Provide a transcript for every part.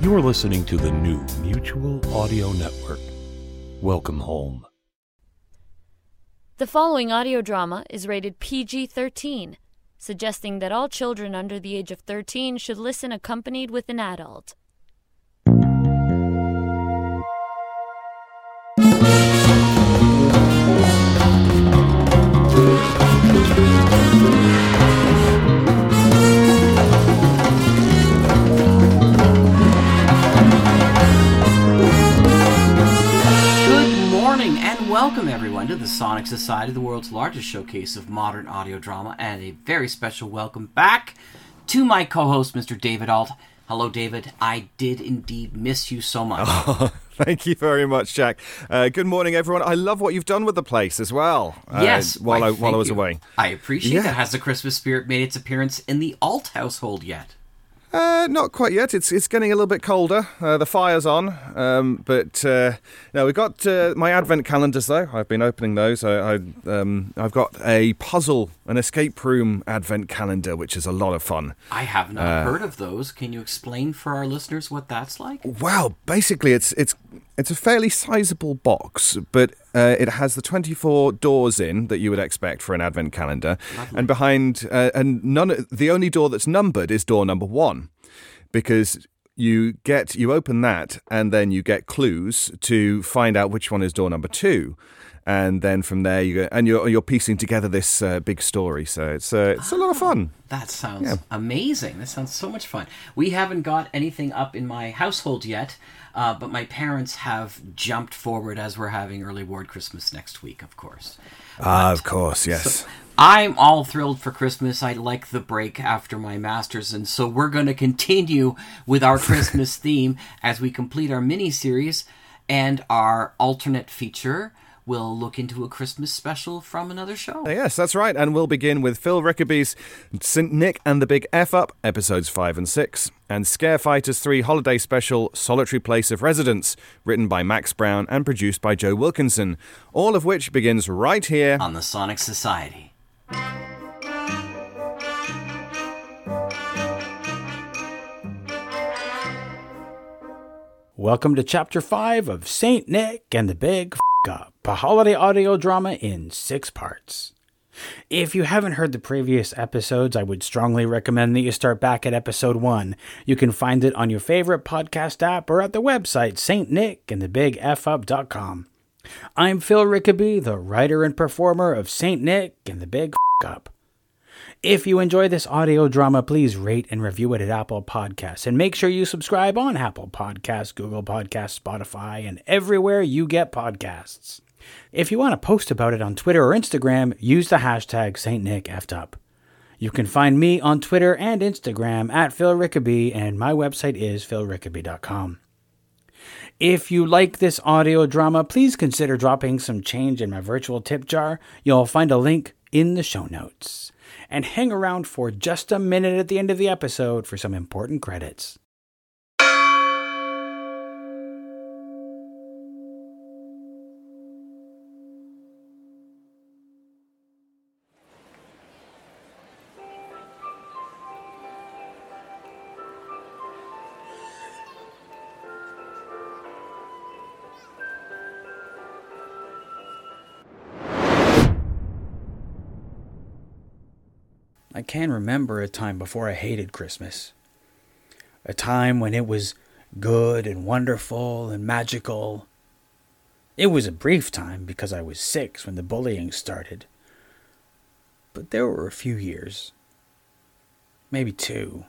You are listening to the new Mutual Audio Network. Welcome home. The following audio drama is rated PG 13, suggesting that all children under the age of 13 should listen accompanied with an adult. And welcome everyone to the Sonic Society, the world's largest showcase of modern audio drama, and a very special welcome back to my co-host, Mr. David Alt. Hello, David. I did indeed miss you so much. Thank you very much, Jack. Uh, good morning, everyone. I love what you've done with the place as well. uh, yes, while why, I while I was you. away. I appreciate Yeah. that. Has the Christmas spirit made its appearance in the Alt household yet? Uh, not quite yet. It's it's getting a little bit colder. Uh, the fire's on, um, but uh, no, we've got uh, my advent calendars though. I've been opening those. I, I um, I've got a puzzle, an escape room advent calendar, which is a lot of fun. I have not Uh, heard of those. Can you explain for our listeners what that's like? Well, basically, it's it's it's a fairly sizable box, but uh, it has the twenty four doors in that you would expect for an advent calendar, and behind uh, and none. The only door that's numbered is door number one, because you get you open that and then you get clues to find out which one is door number two. And then from there you go, and you're you're piecing together this uh, big story. So it's uh, it's a lot of fun. That sounds amazing. That sounds so much fun. We haven't got anything up in my household yet, uh, but my parents have jumped forward as we're having early ward Christmas next week, of course. Ah, of course, yes. I'm all thrilled for Christmas. I like the break after my master's, and so we're going to continue with our Christmas theme as we complete our mini series and our alternate feature. We'll look into a Christmas special from another show. Yes, that's right. And we'll begin with Phil Rickaby's St. Nick and the Big F Up, episodes 5 and 6, and Scare Fighters 3 holiday special, Solitary Place of Residence, written by Max Brown and produced by Joe Wilkinson, all of which begins right here. on the Sonic Society. Welcome to Chapter 5 of St. Nick and the Big F Up, a holiday audio drama in six parts. If you haven't heard the previous episodes, I would strongly recommend that you start back at episode 1. You can find it on your favorite podcast app or at the website stnickandthebigfup.com. I'm Phil Rickaby, the writer and performer of St. Nick and the Big F Up. If you enjoy this audio drama, please rate and review it at Apple Podcasts. And make sure you subscribe on Apple Podcasts, Google Podcasts, Spotify, and everywhere you get podcasts. If you want to post about it on Twitter or Instagram, use the hashtag StNickF'd You can find me on Twitter and Instagram at Phil Rickaby, and my website is philrickaby.com. If you like this audio drama, please consider dropping some change in my virtual tip jar. You'll find a link in the show notes. And hang around for just a minute at the end of the episode for some important credits. Can remember a time before I hated Christmas. A time when it was good and wonderful and magical. It was a brief time because I was six when the bullying started. But there were a few years. Maybe two.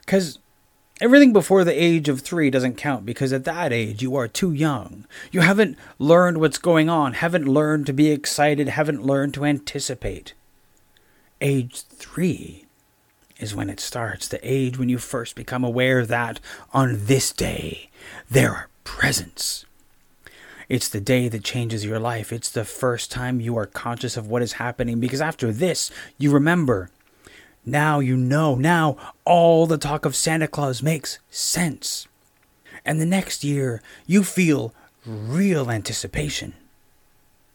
Because everything before the age of three doesn't count because at that age you are too young. You haven't learned what's going on, haven't learned to be excited, haven't learned to anticipate. Age three is when it starts, the age when you first become aware that on this day there are presents. It's the day that changes your life. It's the first time you are conscious of what is happening because after this, you remember. Now you know. Now all the talk of Santa Claus makes sense. And the next year, you feel real anticipation.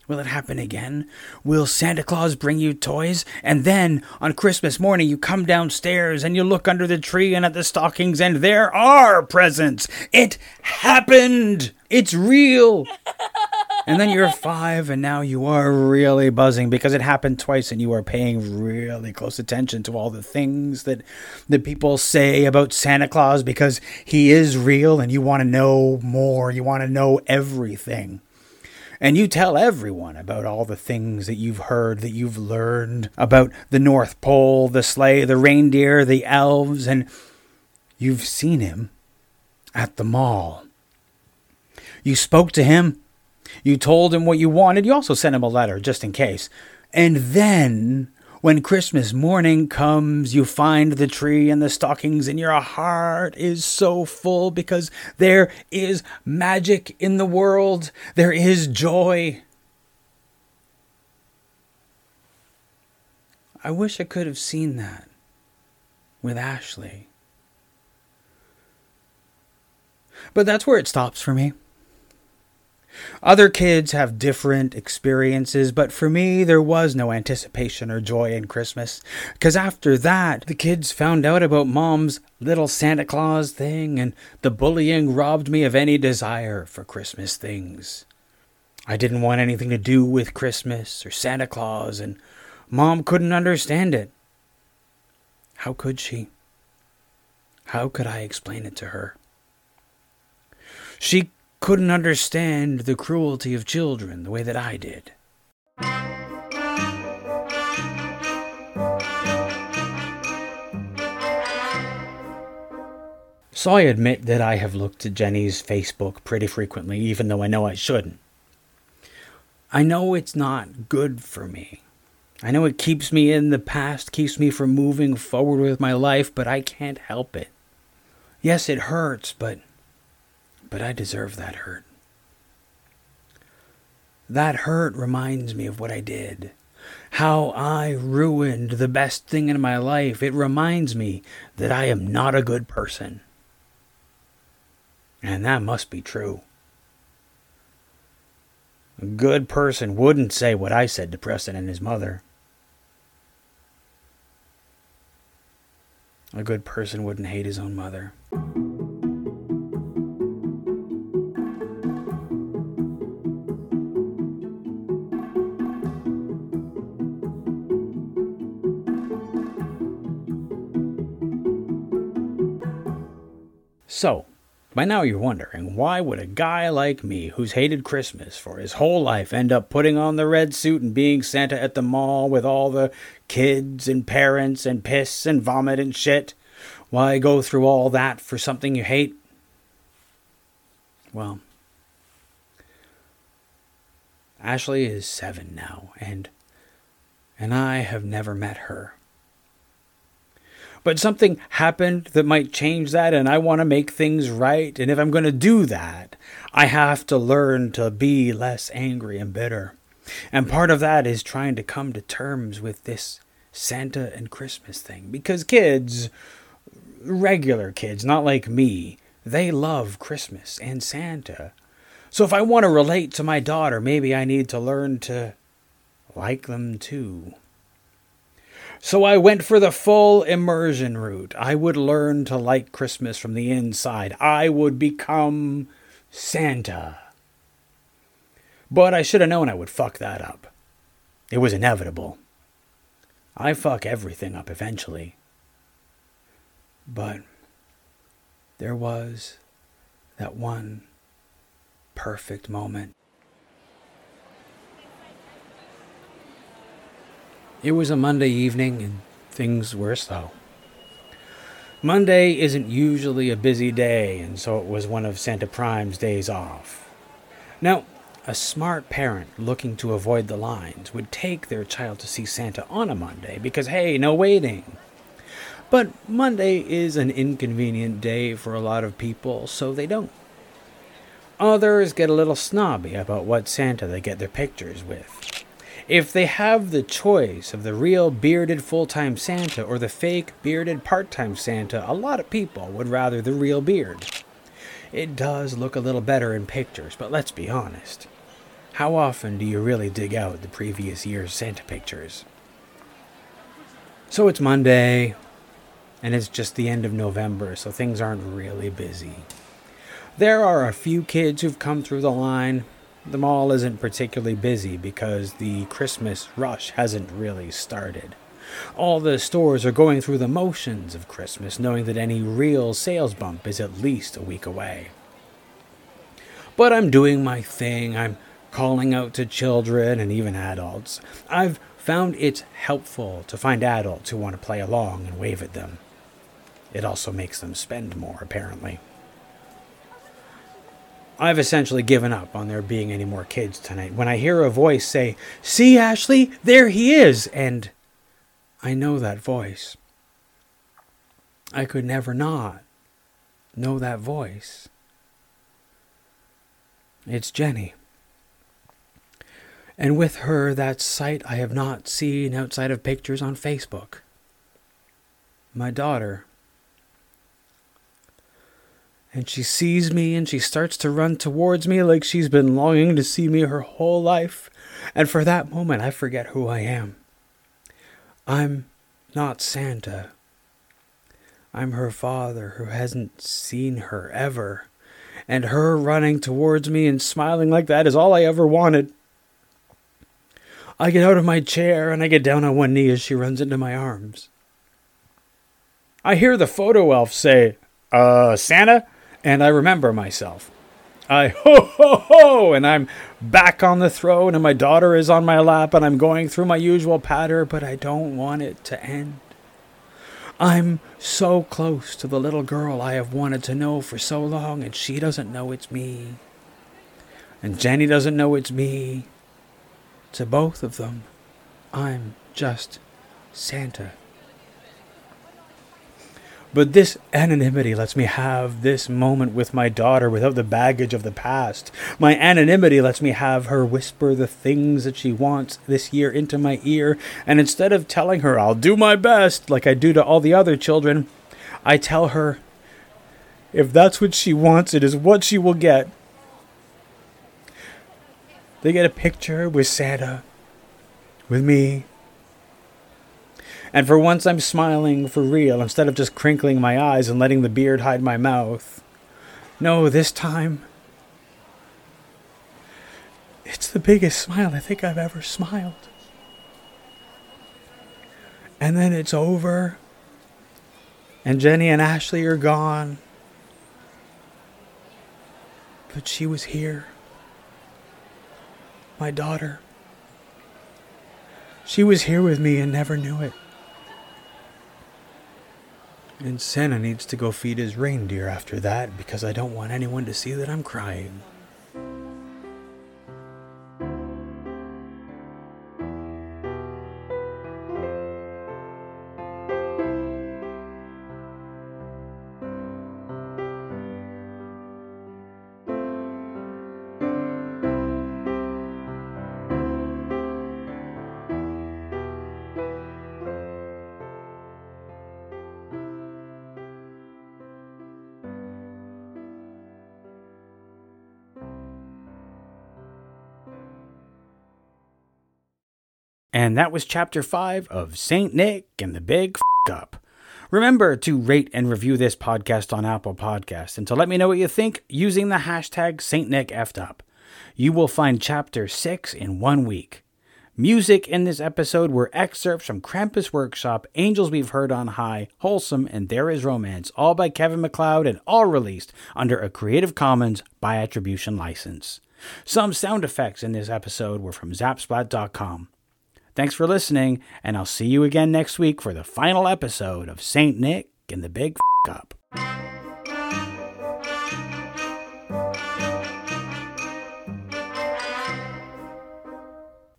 Will it happen again? Will Santa Claus bring you toys? And then on Christmas morning, you come downstairs and you look under the tree and at the stockings, and there are presents. It happened! It's real! and then you're five, and now you are really buzzing because it happened twice, and you are paying really close attention to all the things that that people say about Santa Claus because he is real, and you want to know more. You want to know everything. And you tell everyone about all the things that you've heard, that you've learned about the North Pole, the sleigh, the reindeer, the elves, and you've seen him at the mall. You spoke to him. You told him what you wanted. You also sent him a letter just in case. And then when Christmas morning comes, you find the tree and the stockings, and your heart is so full because there is magic in the world. There is joy. I wish I could have seen that with Ashley. But that's where it stops for me. Other kids have different experiences, but for me, there was no anticipation or joy in Christmas. Because after that, the kids found out about mom's little Santa Claus thing, and the bullying robbed me of any desire for Christmas things. I didn't want anything to do with Christmas or Santa Claus, and mom couldn't understand it. How could she? How could I explain it to her? She couldn't understand the cruelty of children the way that I did. So I admit that I have looked at Jenny's Facebook pretty frequently, even though I know I shouldn't. I know it's not good for me. I know it keeps me in the past, keeps me from moving forward with my life, but I can't help it. Yes, it hurts, but but I deserve that hurt. That hurt reminds me of what I did. How I ruined the best thing in my life. It reminds me that I am not a good person. And that must be true. A good person wouldn't say what I said to Preston and his mother. A good person wouldn't hate his own mother. So, by now you're wondering why would a guy like me, who's hated Christmas for his whole life, end up putting on the red suit and being Santa at the mall with all the kids and parents and piss and vomit and shit? Why go through all that for something you hate? Well, Ashley is seven now, and and I have never met her. But something happened that might change that, and I want to make things right. And if I'm going to do that, I have to learn to be less angry and bitter. And part of that is trying to come to terms with this Santa and Christmas thing. Because kids, regular kids, not like me, they love Christmas and Santa. So if I want to relate to my daughter, maybe I need to learn to like them too. So I went for the full immersion route. I would learn to like Christmas from the inside. I would become Santa. But I should have known I would fuck that up. It was inevitable. I fuck everything up eventually. But there was that one perfect moment. It was a Monday evening and things were slow. Monday isn't usually a busy day, and so it was one of Santa Prime's days off. Now, a smart parent looking to avoid the lines would take their child to see Santa on a Monday because, hey, no waiting. But Monday is an inconvenient day for a lot of people, so they don't. Others get a little snobby about what Santa they get their pictures with. If they have the choice of the real bearded full time Santa or the fake bearded part time Santa, a lot of people would rather the real beard. It does look a little better in pictures, but let's be honest. How often do you really dig out the previous year's Santa pictures? So it's Monday, and it's just the end of November, so things aren't really busy. There are a few kids who've come through the line. The mall isn't particularly busy because the Christmas rush hasn't really started. All the stores are going through the motions of Christmas, knowing that any real sales bump is at least a week away. But I'm doing my thing. I'm calling out to children and even adults. I've found it's helpful to find adults who want to play along and wave at them. It also makes them spend more, apparently. I've essentially given up on there being any more kids tonight. When I hear a voice say, See, Ashley, there he is, and I know that voice. I could never not know that voice. It's Jenny. And with her, that sight I have not seen outside of pictures on Facebook. My daughter. And she sees me and she starts to run towards me like she's been longing to see me her whole life. And for that moment, I forget who I am. I'm not Santa. I'm her father who hasn't seen her ever. And her running towards me and smiling like that is all I ever wanted. I get out of my chair and I get down on one knee as she runs into my arms. I hear the photo elf say, Uh, Santa? And I remember myself. I ho ho ho, and I'm back on the throne, and my daughter is on my lap, and I'm going through my usual patter, but I don't want it to end. I'm so close to the little girl I have wanted to know for so long, and she doesn't know it's me. And Jenny doesn't know it's me. To both of them, I'm just Santa. But this anonymity lets me have this moment with my daughter without the baggage of the past. My anonymity lets me have her whisper the things that she wants this year into my ear, and instead of telling her I'll do my best like I do to all the other children, I tell her if that's what she wants, it is what she will get. They get a picture with Santa, with me, and for once I'm smiling for real instead of just crinkling my eyes and letting the beard hide my mouth. No, this time. It's the biggest smile I think I've ever smiled. And then it's over. And Jenny and Ashley are gone. But she was here. My daughter. She was here with me and never knew it. And Santa needs to go feed his reindeer after that because I don't want anyone to see that I'm crying. And that was chapter 5 of St. Nick and the Big F Up. Remember to rate and review this podcast on Apple Podcasts and to let me know what you think using the hashtag St. Nick F'd Up. You will find chapter 6 in one week. Music in this episode were excerpts from Krampus Workshop, Angels We've Heard on High, Wholesome, and There Is Romance, all by Kevin MacLeod and all released under a Creative Commons by attribution license. Some sound effects in this episode were from Zapsplat.com. Thanks for listening, and I'll see you again next week for the final episode of St. Nick and the Big F Up.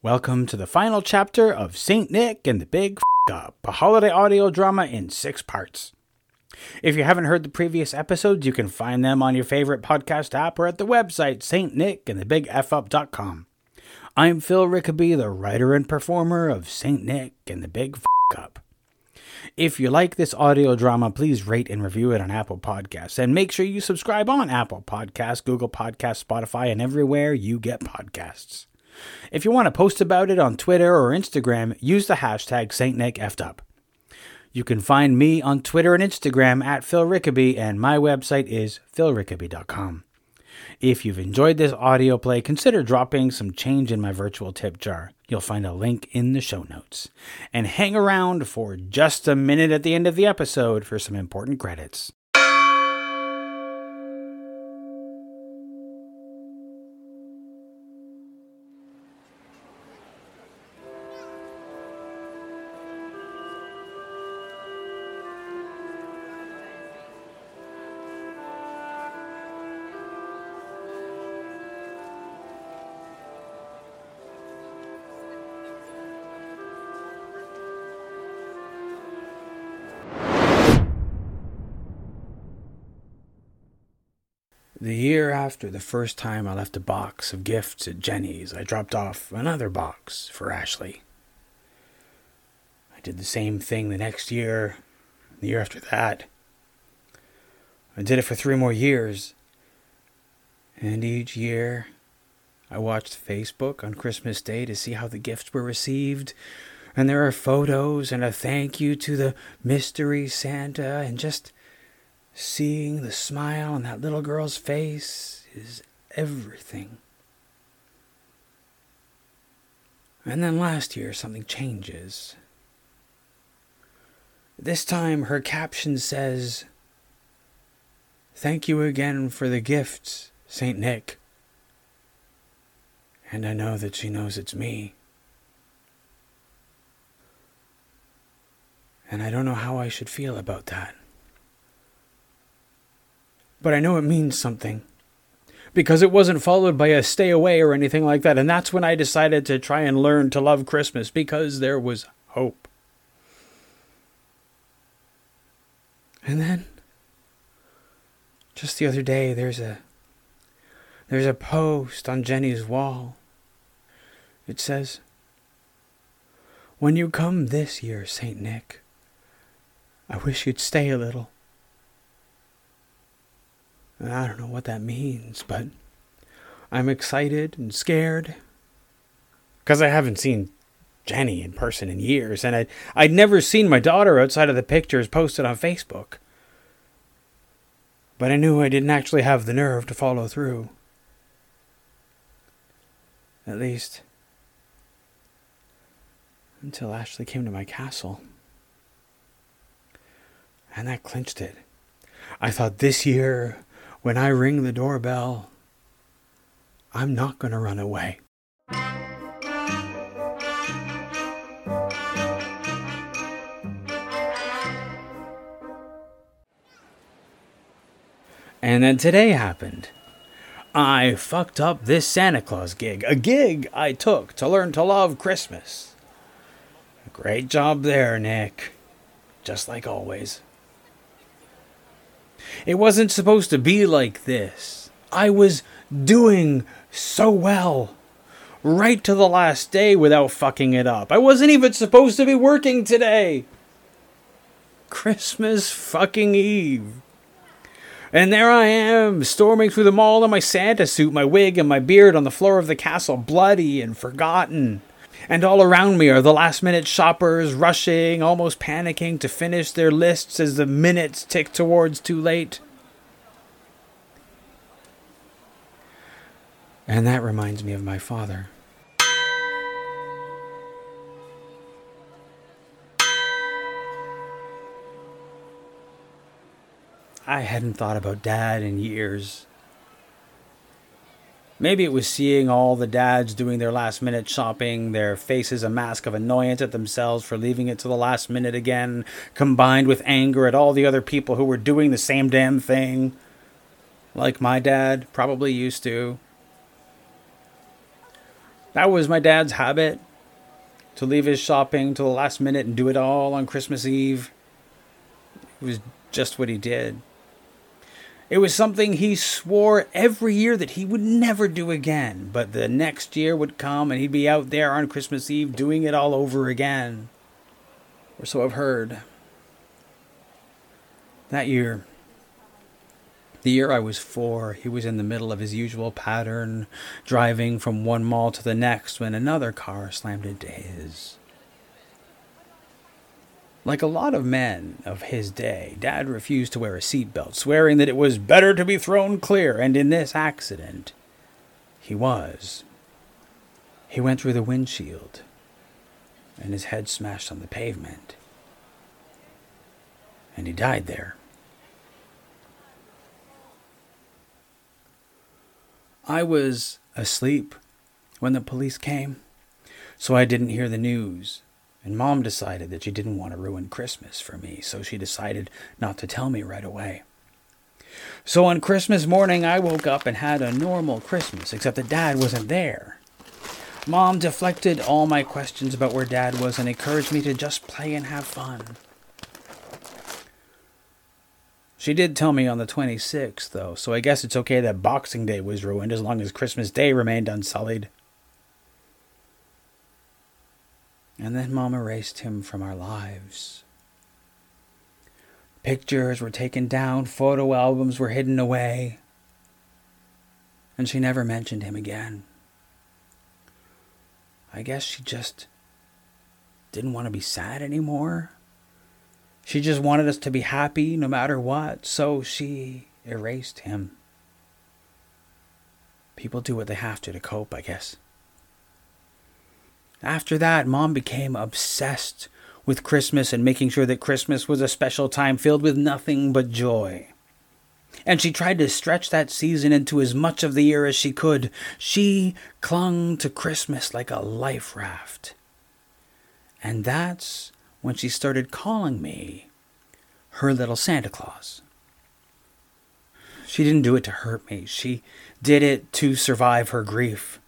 Welcome to the final chapter of St. Nick and the Big F Up, a holiday audio drama in six parts. If you haven't heard the previous episodes, you can find them on your favorite podcast app or at the website stnickandthebigfup.com. I'm Phil Rickaby, the writer and performer of Saint Nick and the Big F Up. If you like this audio drama, please rate and review it on Apple Podcasts. And make sure you subscribe on Apple Podcasts, Google Podcasts, Spotify, and everywhere you get podcasts. If you want to post about it on Twitter or Instagram, use the hashtag StNickF'd You can find me on Twitter and Instagram at Phil Rickaby, and my website is philrickaby.com. If you've enjoyed this audio play, consider dropping some change in my virtual tip jar. You'll find a link in the show notes. And hang around for just a minute at the end of the episode for some important credits. After the first time I left a box of gifts at Jenny's, I dropped off another box for Ashley. I did the same thing the next year, the year after that. I did it for three more years. And each year, I watched Facebook on Christmas Day to see how the gifts were received. And there are photos and a thank you to the mystery Santa and just Seeing the smile on that little girl's face is everything. And then last year, something changes. This time, her caption says, Thank you again for the gifts, St. Nick. And I know that she knows it's me. And I don't know how I should feel about that but I know it means something. Because it wasn't followed by a stay away or anything like that. And that's when I decided to try and learn to love Christmas because there was hope. And then just the other day there's a there's a post on Jenny's wall. It says, When you come this year, St. Nick, I wish you'd stay a little. I don't know what that means, but I'm excited and scared because I haven't seen Jenny in person in years, and I'd, I'd never seen my daughter outside of the pictures posted on Facebook. But I knew I didn't actually have the nerve to follow through. At least, until Ashley came to my castle. And that clinched it. I thought this year when I ring the doorbell, I'm not going to run away. And then today happened. I fucked up this Santa Claus gig, a gig I took to learn to love Christmas. Great job there, Nick. Just like always. It wasn't supposed to be like this. I was doing so well. Right to the last day without fucking it up. I wasn't even supposed to be working today. Christmas fucking Eve. And there I am, storming through the mall in my Santa suit, my wig and my beard on the floor of the castle, bloody and forgotten and all around me are the last minute shoppers rushing, almost panicking to finish their lists as the minutes tick towards too late. And that reminds me of my father. I hadn't thought about dad in years. Maybe it was seeing all the dads doing their last minute shopping, their faces a mask of annoyance at themselves for leaving it to the last minute again, combined with anger at all the other people who were doing the same damn thing. Like my dad probably used to. That was my dad's habit to leave his shopping to the last minute and do it all on Christmas Eve. It was just what he did. It was something he swore every year that he would never do again, but the next year would come and he'd be out there on Christmas Eve doing it all over again. Or so I've heard. That year, the year I was four, he was in the middle of his usual pattern, driving from one mall to the next when another car slammed into his. Like a lot of men of his day, Dad refused to wear a seatbelt, swearing that it was better to be thrown clear, and in this accident, he was. He went through the windshield, and his head smashed on the pavement, and he died there. I was asleep when the police came, so I didn't hear the news. And mom decided that she didn't want to ruin Christmas for me, so she decided not to tell me right away. So on Christmas morning, I woke up and had a normal Christmas, except that dad wasn't there. Mom deflected all my questions about where dad was and encouraged me to just play and have fun. She did tell me on the 26th, though, so I guess it's okay that Boxing Day was ruined as long as Christmas Day remained unsullied. And then Mom erased him from our lives. Pictures were taken down, photo albums were hidden away, and she never mentioned him again. I guess she just didn't want to be sad anymore. She just wanted us to be happy no matter what, so she erased him. People do what they have to to cope, I guess. After that, mom became obsessed with Christmas and making sure that Christmas was a special time filled with nothing but joy. And she tried to stretch that season into as much of the year as she could. She clung to Christmas like a life raft. And that's when she started calling me her little Santa Claus. She didn't do it to hurt me, she did it to survive her grief.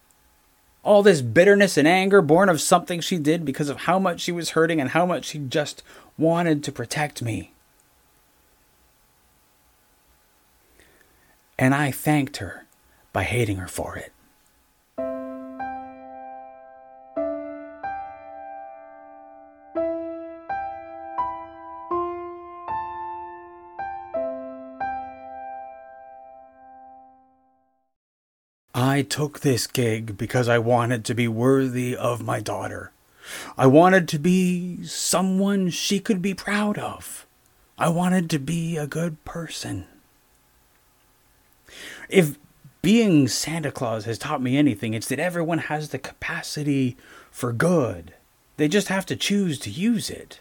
All this bitterness and anger born of something she did because of how much she was hurting and how much she just wanted to protect me. And I thanked her by hating her for it. I took this gig because I wanted to be worthy of my daughter. I wanted to be someone she could be proud of. I wanted to be a good person. If being Santa Claus has taught me anything, it's that everyone has the capacity for good. They just have to choose to use it.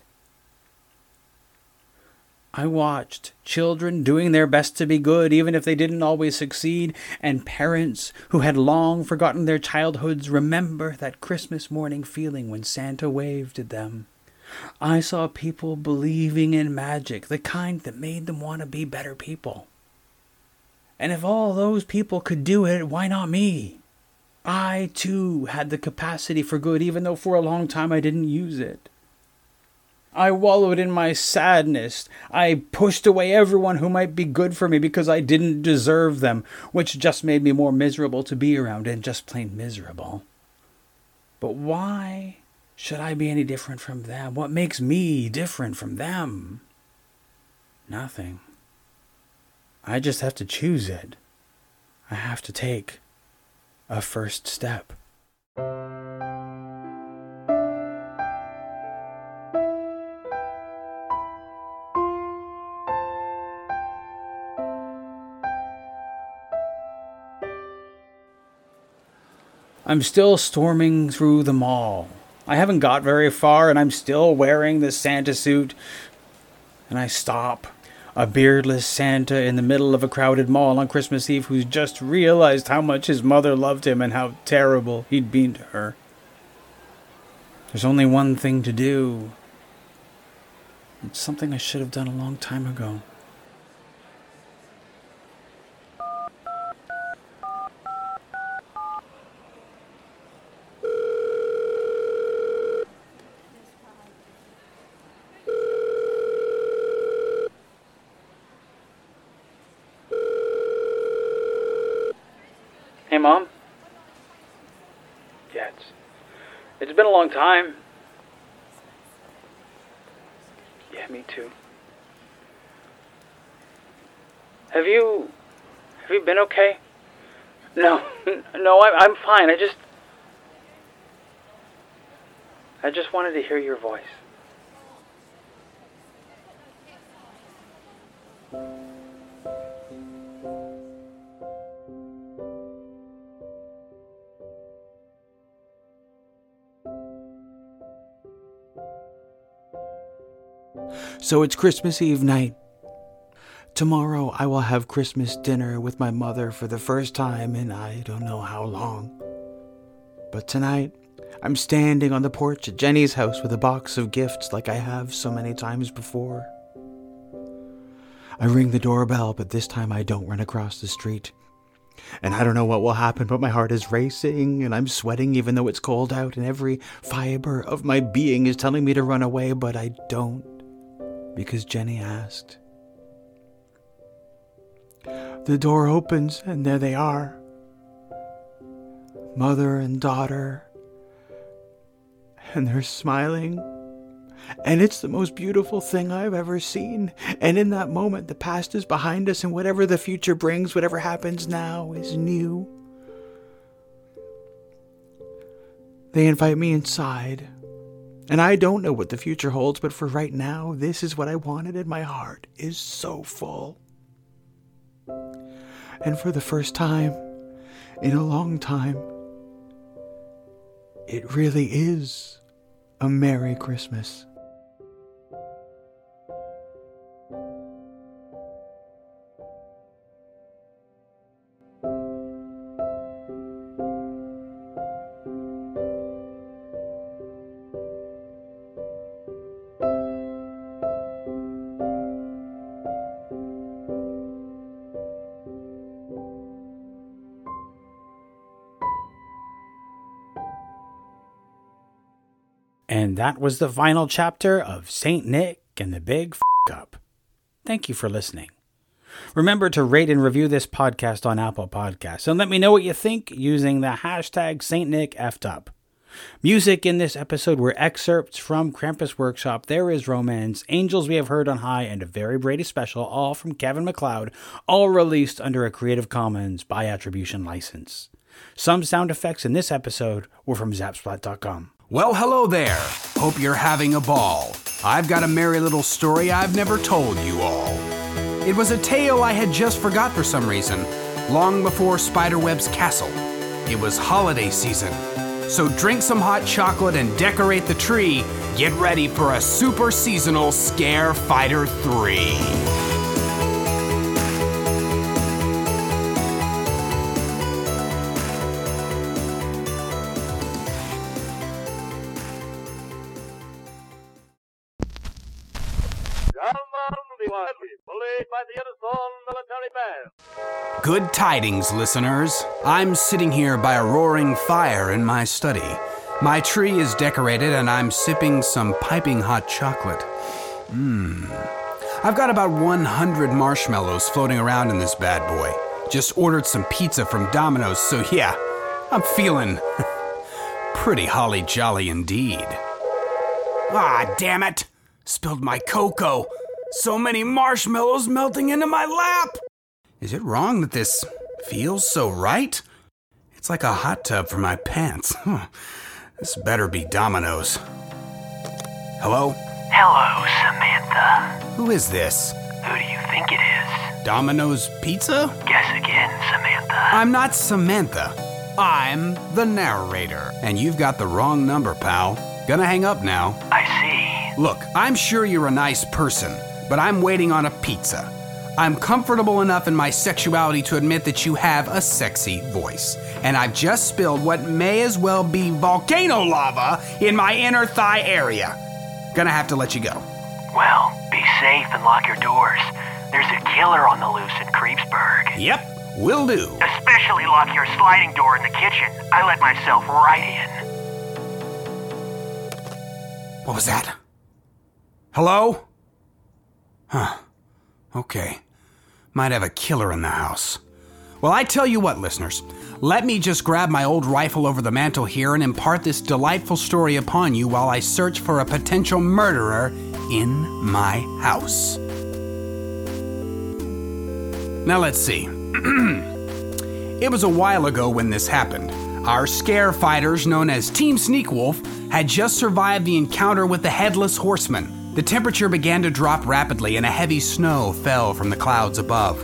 I watched children doing their best to be good, even if they didn't always succeed, and parents who had long forgotten their childhoods remember that Christmas morning feeling when Santa waved at them. I saw people believing in magic, the kind that made them want to be better people. And if all those people could do it, why not me? I, too, had the capacity for good, even though for a long time I didn't use it. I wallowed in my sadness. I pushed away everyone who might be good for me because I didn't deserve them, which just made me more miserable to be around and just plain miserable. But why should I be any different from them? What makes me different from them? Nothing. I just have to choose it. I have to take a first step. I'm still storming through the mall. I haven't got very far and I'm still wearing the Santa suit. And I stop. A beardless Santa in the middle of a crowded mall on Christmas Eve who's just realized how much his mother loved him and how terrible he'd been to her. There's only one thing to do. It's something I should have done a long time ago. Mom? Yeah, it's, it's been a long time. Yeah, me too. Have you. Have you been okay? No, no, I'm, I'm fine. I just. I just wanted to hear your voice. So it's Christmas Eve night. Tomorrow I will have Christmas dinner with my mother for the first time in I don't know how long. But tonight, I'm standing on the porch at Jenny's house with a box of gifts like I have so many times before. I ring the doorbell, but this time I don't run across the street. And I don't know what will happen, but my heart is racing and I'm sweating even though it's cold out, and every fiber of my being is telling me to run away, but I don't because Jenny asked. The door opens, and there they are mother and daughter, and they're smiling. And it's the most beautiful thing I've ever seen. And in that moment, the past is behind us, and whatever the future brings, whatever happens now, is new. They invite me inside. And I don't know what the future holds, but for right now, this is what I wanted, and my heart is so full. And for the first time in a long time, it really is a Merry Christmas. And that was the final chapter of St. Nick and the Big F Up. Thank you for listening. Remember to rate and review this podcast on Apple Podcasts and let me know what you think using the hashtag St. Nick F'd Up. Music in this episode were excerpts from Krampus Workshop, There Is Romance, Angels We Have Heard on High, and a Very Brady Special, all from Kevin MacLeod, all released under a Creative Commons by attribution license. Some sound effects in this episode were from Zapsplat.com. Well, hello there. Hope you're having a ball. I've got a merry little story I've never told you all. It was a tale I had just forgot for some reason, long before Spiderweb's castle. It was holiday season. So drink some hot chocolate and decorate the tree. Get ready for a super seasonal Scare Fighter 3. Good tidings, listeners. I'm sitting here by a roaring fire in my study. My tree is decorated and I'm sipping some piping hot chocolate. Mmm. I've got about 100 marshmallows floating around in this bad boy. Just ordered some pizza from Domino's, so yeah, I'm feeling pretty holly jolly indeed. Ah, damn it! Spilled my cocoa. So many marshmallows melting into my lap. Is it wrong that this feels so right? It's like a hot tub for my pants. This better be Domino's. Hello? Hello, Samantha. Who is this? Who do you think it is? Domino's Pizza? Guess again, Samantha. I'm not Samantha. I'm the narrator. And you've got the wrong number, pal. Gonna hang up now. I see. Look, I'm sure you're a nice person, but I'm waiting on a pizza. I'm comfortable enough in my sexuality to admit that you have a sexy voice. And I've just spilled what may as well be volcano lava in my inner thigh area. Gonna have to let you go. Well, be safe and lock your doors. There's a killer on the loose in Creepsburg. Yep, will do. Especially lock your sliding door in the kitchen. I let myself right in. What was that? Hello? Huh. Okay. Might have a killer in the house. Well, I tell you what, listeners. Let me just grab my old rifle over the mantel here and impart this delightful story upon you while I search for a potential murderer in my house. Now, let's see. it was a while ago when this happened. Our scare fighters, known as Team Sneak Wolf, had just survived the encounter with the Headless Horseman. The temperature began to drop rapidly and a heavy snow fell from the clouds above.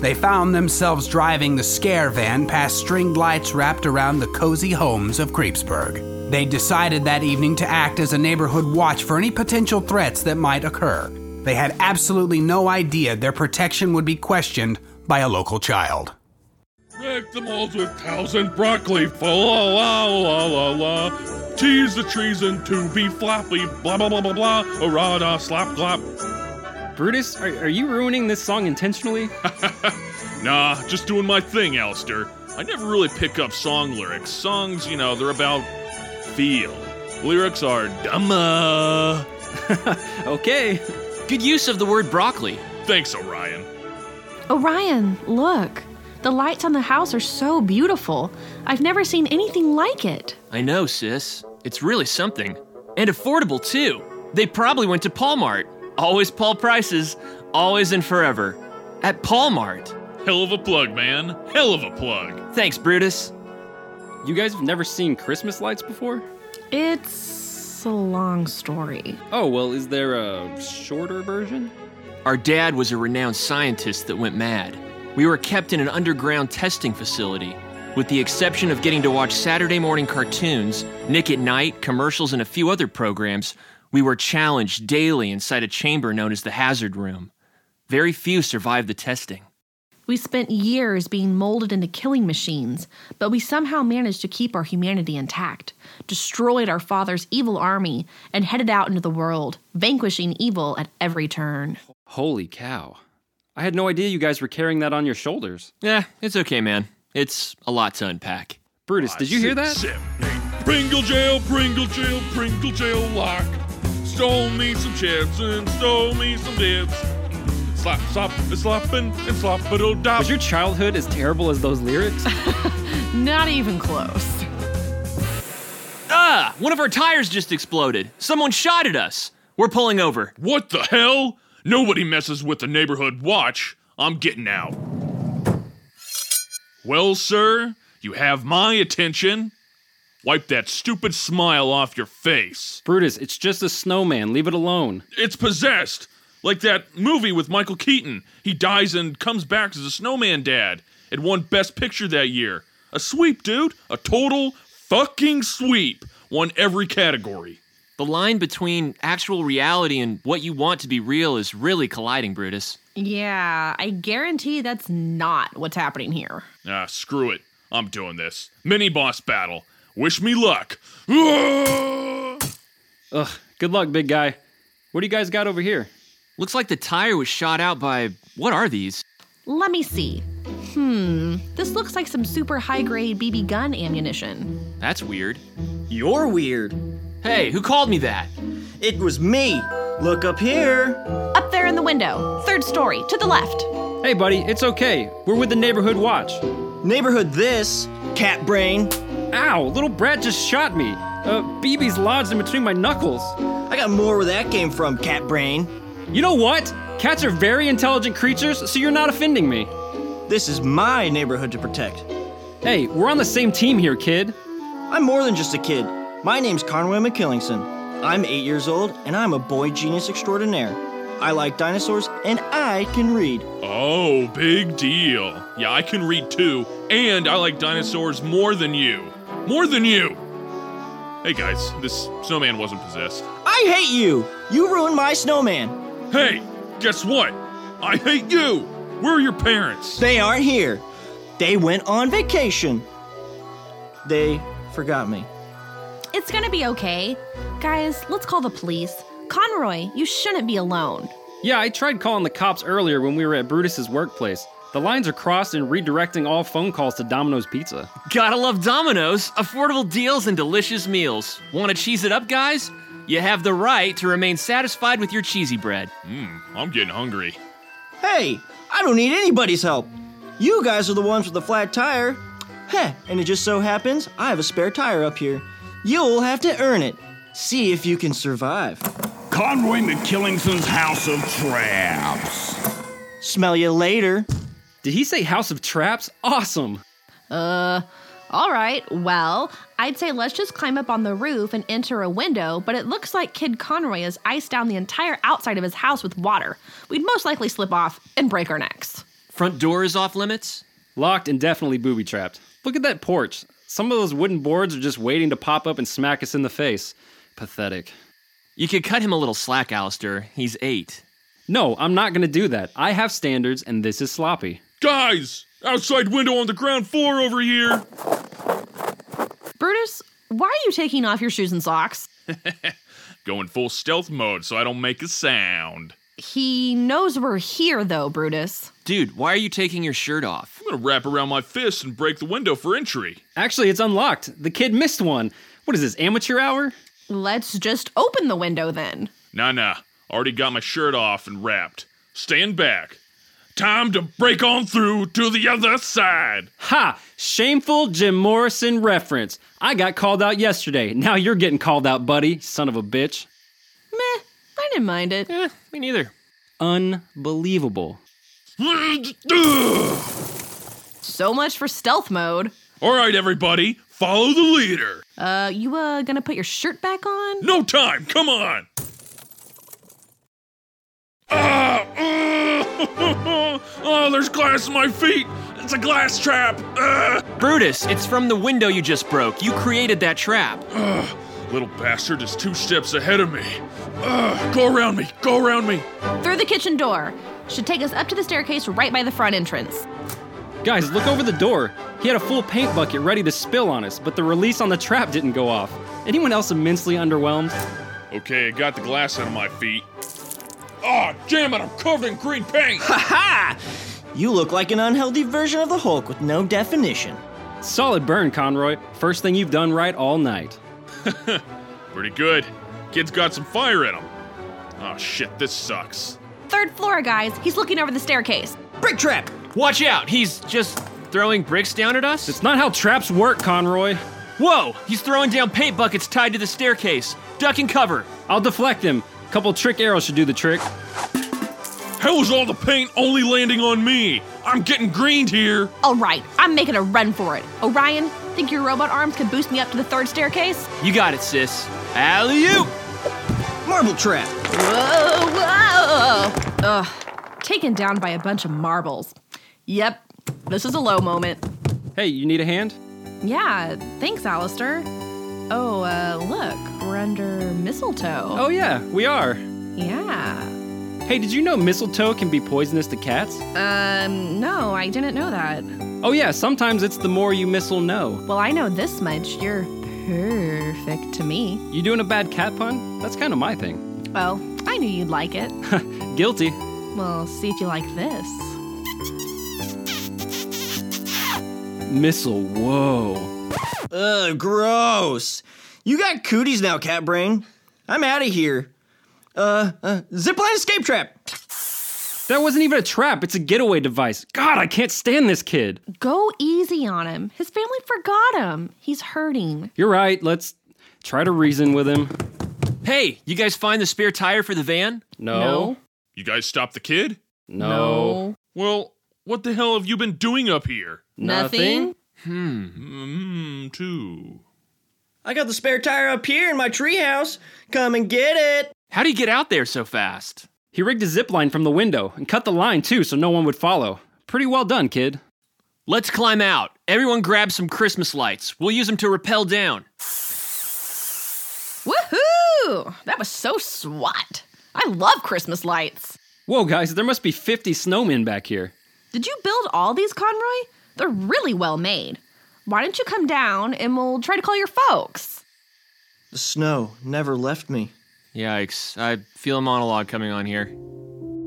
They found themselves driving the scare van past stringed lights wrapped around the cozy homes of Creepsburg. They decided that evening to act as a neighborhood watch for any potential threats that might occur. They had absolutely no idea their protection would be questioned by a local child. Wreck the malls with cows and broccoli. Fa la la la la la. Tease the treason to be floppy. Blah blah blah blah blah. Arada slap clap. Brutus, are, are you ruining this song intentionally? Nah, just doing my thing, Alistair. I never really pick up song lyrics. Songs, you know, they're about feel. Lyrics are dumma. Uh. okay. Good use of the word broccoli. Thanks, Orion. Orion, look. The lights on the house are so beautiful. I've never seen anything like it. I know, sis. It's really something. And affordable, too. They probably went to Paul Mart. Always Paul prices, always and forever. At Paul Mart. Hell of a plug, man. Hell of a plug. Thanks, Brutus. You guys have never seen Christmas lights before? It's a long story. Oh, well, is there a shorter version? Our dad was a renowned scientist that went mad. We were kept in an underground testing facility. With the exception of getting to watch Saturday morning cartoons, Nick at Nite, commercials, and a few other programs, we were challenged daily inside a chamber known as the Hazard Room. Very few survived the testing. We spent years being molded into killing machines, but we somehow managed to keep our humanity intact, destroyed our father's evil army, and headed out into the world, vanquishing evil at every turn. Holy cow. I had no idea you guys were carrying that on your shoulders. Yeah, it's okay, man. It's a lot to unpack. Brutus, did you hear that? Seven, eight. Pringle jail, Pringle jail, Pringle jail lock. Stole me some chips and stole me some dips. Slap, slop, and slopping and slop, it dop. Was your childhood as terrible as those lyrics? Not even close. Ah! One of our tires just exploded. Someone shot at us. We're pulling over. What the hell? Nobody messes with the neighborhood watch. I'm getting out. Well, sir, you have my attention. Wipe that stupid smile off your face. Brutus, it's just a snowman. Leave it alone. It's possessed. Like that movie with Michael Keaton. He dies and comes back as a snowman dad. It won Best Picture that year. A sweep, dude. A total fucking sweep. Won every category. The line between actual reality and what you want to be real is really colliding, Brutus. Yeah, I guarantee that's not what's happening here. Ah, screw it. I'm doing this. Mini boss battle. Wish me luck. Ugh, good luck, big guy. What do you guys got over here? Looks like the tire was shot out by. What are these? Let me see. Hmm, this looks like some super high grade BB gun ammunition. That's weird. You're weird. Hey, who called me that? It was me. Look up here. Up there in the window, third story, to the left. Hey, buddy, it's okay. We're with the neighborhood watch. Neighborhood this, cat brain. Ow, little brat just shot me. Uh, BB's lodged in between my knuckles. I got more where that came from, cat brain. You know what? Cats are very intelligent creatures, so you're not offending me. This is my neighborhood to protect. Hey, we're on the same team here, kid. I'm more than just a kid. My name's Conroy McKillingson. I'm eight years old, and I'm a boy genius extraordinaire. I like dinosaurs, and I can read. Oh, big deal. Yeah, I can read too, and I like dinosaurs more than you. More than you! Hey guys, this snowman wasn't possessed. I hate you! You ruined my snowman. Hey, guess what? I hate you! Where are your parents? They aren't here. They went on vacation. They forgot me. It's gonna be okay. Guys, let's call the police. Conroy, you shouldn't be alone. Yeah, I tried calling the cops earlier when we were at Brutus's workplace. The lines are crossed and redirecting all phone calls to Domino's Pizza. Gotta love Domino's. Affordable deals and delicious meals. Want to cheese it up, guys? You have the right to remain satisfied with your cheesy bread. Mmm, I'm getting hungry. Hey, I don't need anybody's help. You guys are the ones with the flat tire. Heh, and it just so happens I have a spare tire up here. You'll have to earn it. See if you can survive. Conroy McKillingson's House of Traps. Smell you later. Did he say House of Traps? Awesome. Uh, all right. Well, I'd say let's just climb up on the roof and enter a window, but it looks like Kid Conroy has iced down the entire outside of his house with water. We'd most likely slip off and break our necks. Front door is off limits? Locked and definitely booby trapped. Look at that porch. Some of those wooden boards are just waiting to pop up and smack us in the face. Pathetic. You could cut him a little slack, Alistair. He's eight. No, I'm not gonna do that. I have standards, and this is sloppy. Guys! Outside window on the ground floor over here! Brutus, why are you taking off your shoes and socks? Going full stealth mode so I don't make a sound. He knows we're here, though, Brutus. Dude, why are you taking your shirt off? I'm gonna wrap around my fist and break the window for entry. Actually, it's unlocked. The kid missed one. What is this, amateur hour? Let's just open the window then. Nah, nah. Already got my shirt off and wrapped. Stand back. Time to break on through to the other side. Ha! Shameful Jim Morrison reference. I got called out yesterday. Now you're getting called out, buddy, son of a bitch. Meh, I didn't mind it. Eh, me neither. Unbelievable. So much for stealth mode. All right, everybody, follow the leader. Uh, you uh gonna put your shirt back on? No time, come on. Ah, ah, oh, there's glass in my feet. It's a glass trap. Ah. Brutus, it's from the window you just broke. You created that trap. Little bastard is two steps ahead of me. Ah, go around me, go around me. Through the kitchen door. Should take us up to the staircase right by the front entrance. Guys, look over the door. He had a full paint bucket ready to spill on us, but the release on the trap didn't go off. Anyone else immensely underwhelmed? Okay, I got the glass out of my feet. Ah, oh, damn it, I'm covered in green paint. Ha ha! You look like an unhealthy version of the Hulk with no definition. Solid burn, Conroy. First thing you've done right all night. Pretty good. Kid's got some fire in him. Oh shit, this sucks. Third floor, guys. He's looking over the staircase. Brick trap! Watch out, he's just throwing bricks down at us? It's not how traps work, Conroy. Whoa, he's throwing down paint buckets tied to the staircase. Duck and cover. I'll deflect him. Couple trick arrows should do the trick. How is all the paint only landing on me? I'm getting greened here. All right, I'm making a run for it. Orion, think your robot arms can boost me up to the third staircase? You got it, sis. Alley oop! Marble trap. Whoa, whoa! Ugh, taken down by a bunch of marbles. Yep, this is a low moment. Hey, you need a hand? Yeah, thanks, Alistair. Oh, uh, look, we're under mistletoe. Oh, yeah, we are. Yeah. Hey, did you know mistletoe can be poisonous to cats? Um, no, I didn't know that. Oh, yeah, sometimes it's the more you mistle know. Well, I know this much. You're perfect to me. You doing a bad cat pun? That's kind of my thing. Oh, I knew you'd like it. Guilty. Well, see if you like this. Missile, whoa. Ugh, gross. You got cooties now, cat brain. I'm out of here. Uh, uh, zipline escape trap. That wasn't even a trap. It's a getaway device. God, I can't stand this kid. Go easy on him. His family forgot him. He's hurting. You're right. Let's try to reason with him. Hey, you guys find the spare tire for the van? No. No. You guys stop the kid? No. No. Well, what the hell have you been doing up here? Nothing. Hmm. Hmm, too. I got the spare tire up here in my treehouse. Come and get it. How do you get out there so fast? He rigged a zip line from the window and cut the line too so no one would follow. Pretty well done, kid. Let's climb out. Everyone grab some Christmas lights. We'll use them to rappel down. Woohoo! That was so swat. I love Christmas lights. Whoa, guys, there must be 50 snowmen back here. Did you build all these, Conroy? They're really well made. Why don't you come down and we'll try to call your folks? The snow never left me. Yikes. I feel a monologue coming on here.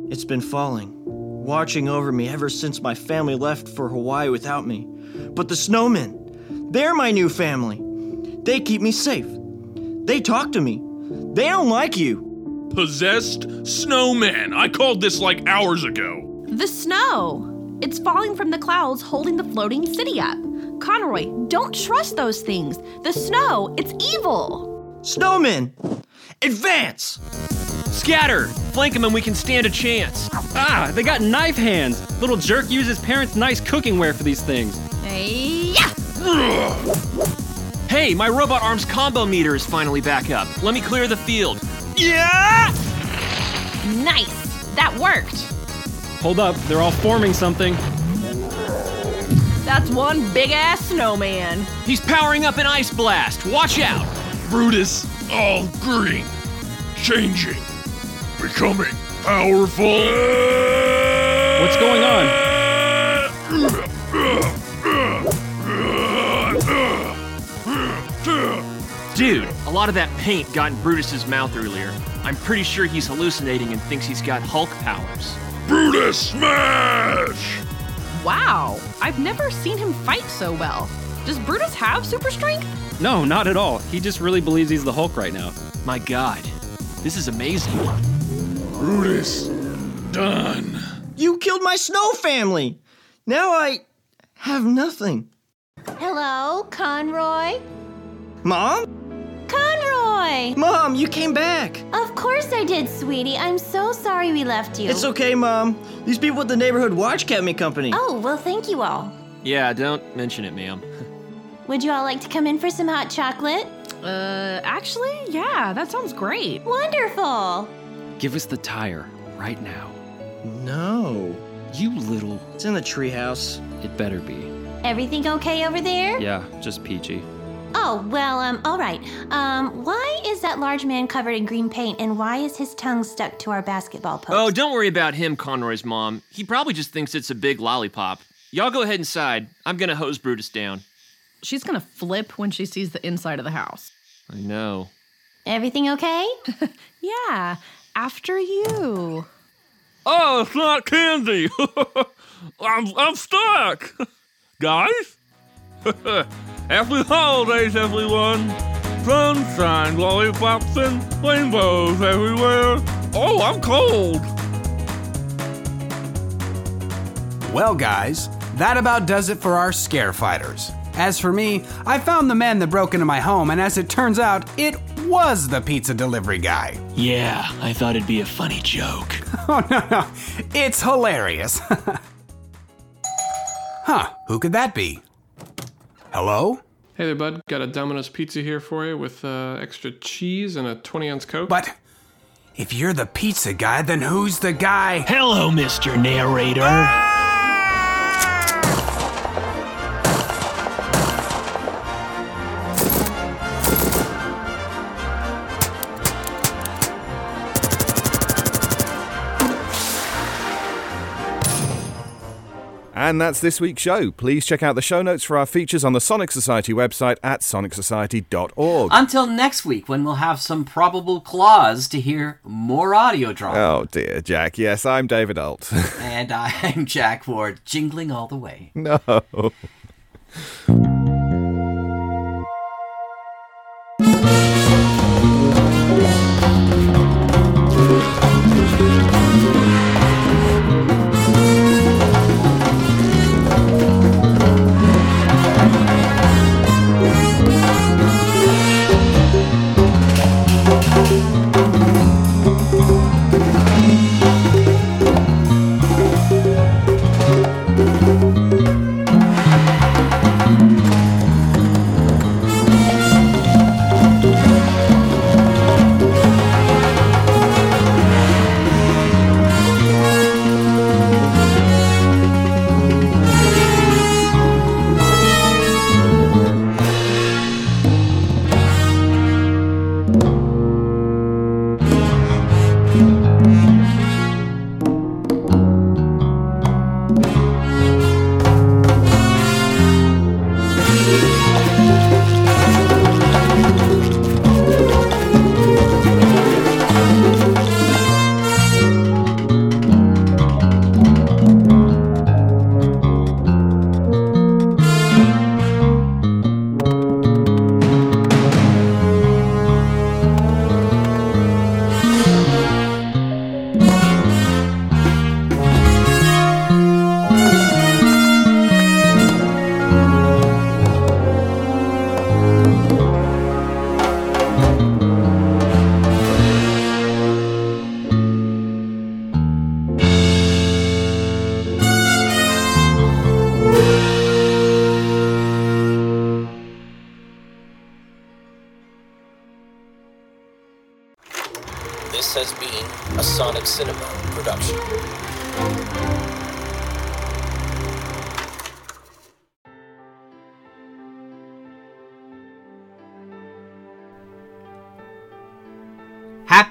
It's been falling, watching over me ever since my family left for Hawaii without me. But the snowmen, they're my new family. They keep me safe. They talk to me. They don't like you. Possessed snowman. I called this like hours ago. The snow. It's falling from the clouds holding the floating city up. Conroy, don't trust those things. The snow, it's evil. Snowmen! Advance! Scatter! Flank him and we can stand a chance. Ah, they got knife hands. Little jerk uses parents' nice cooking ware for these things. Yeah! Hey, my robot arms combo meter is finally back up. Let me clear the field. Yeah! Nice. That worked. Hold up, they're all forming something. That's one big ass snowman. He's powering up an ice blast. Watch out. Brutus, all green, changing, becoming powerful. What's going on? Dude, a lot of that paint got in Brutus's mouth earlier. I'm pretty sure he's hallucinating and thinks he's got Hulk powers. Brutus smash! Wow, I've never seen him fight so well. Does Brutus have super strength? No, not at all. He just really believes he's the Hulk right now. My god, this is amazing. Brutus, done. You killed my snow family! Now I have nothing. Hello, Conroy? Mom? Conroy! Mom, you came back! Of course I did, sweetie. I'm so sorry we left you. It's okay, Mom. These people at the neighborhood watch kept me company. Oh, well, thank you all. Yeah, don't mention it, ma'am. Would you all like to come in for some hot chocolate? Uh, actually, yeah, that sounds great. Wonderful! Give us the tire right now. No. You little. It's in the treehouse. It better be. Everything okay over there? Yeah, just peachy. Oh, well, um, all right. Um, why is that large man covered in green paint and why is his tongue stuck to our basketball post? Oh, don't worry about him, Conroy's mom. He probably just thinks it's a big lollipop. Y'all go ahead inside. I'm gonna hose Brutus down. She's gonna flip when she sees the inside of the house. I know. Everything okay? Yeah, after you. Oh, it's not candy. I'm, I'm stuck. Guys? Happy holidays, everyone. Sunshine, lollipops, and rainbows everywhere. Oh, I'm cold. Well, guys, that about does it for our scare fighters. As for me, I found the man that broke into my home, and as it turns out, it was the pizza delivery guy. Yeah, I thought it'd be a funny joke. Oh, no, no. It's hilarious. huh, who could that be? Hello? Hey there, bud. Got a Domino's pizza here for you with uh, extra cheese and a 20 ounce Coke. But if you're the pizza guy, then who's the guy? Hello, Mr. Narrator. And that's this week's show. Please check out the show notes for our features on the Sonic Society website at sonicsociety.org. Until next week, when we'll have some probable clause to hear more audio drama. Oh dear, Jack. Yes, I'm David Ault. And I'm Jack Ward, jingling all the way. no.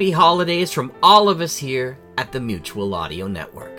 Happy holidays from all of us here at the Mutual Audio Network.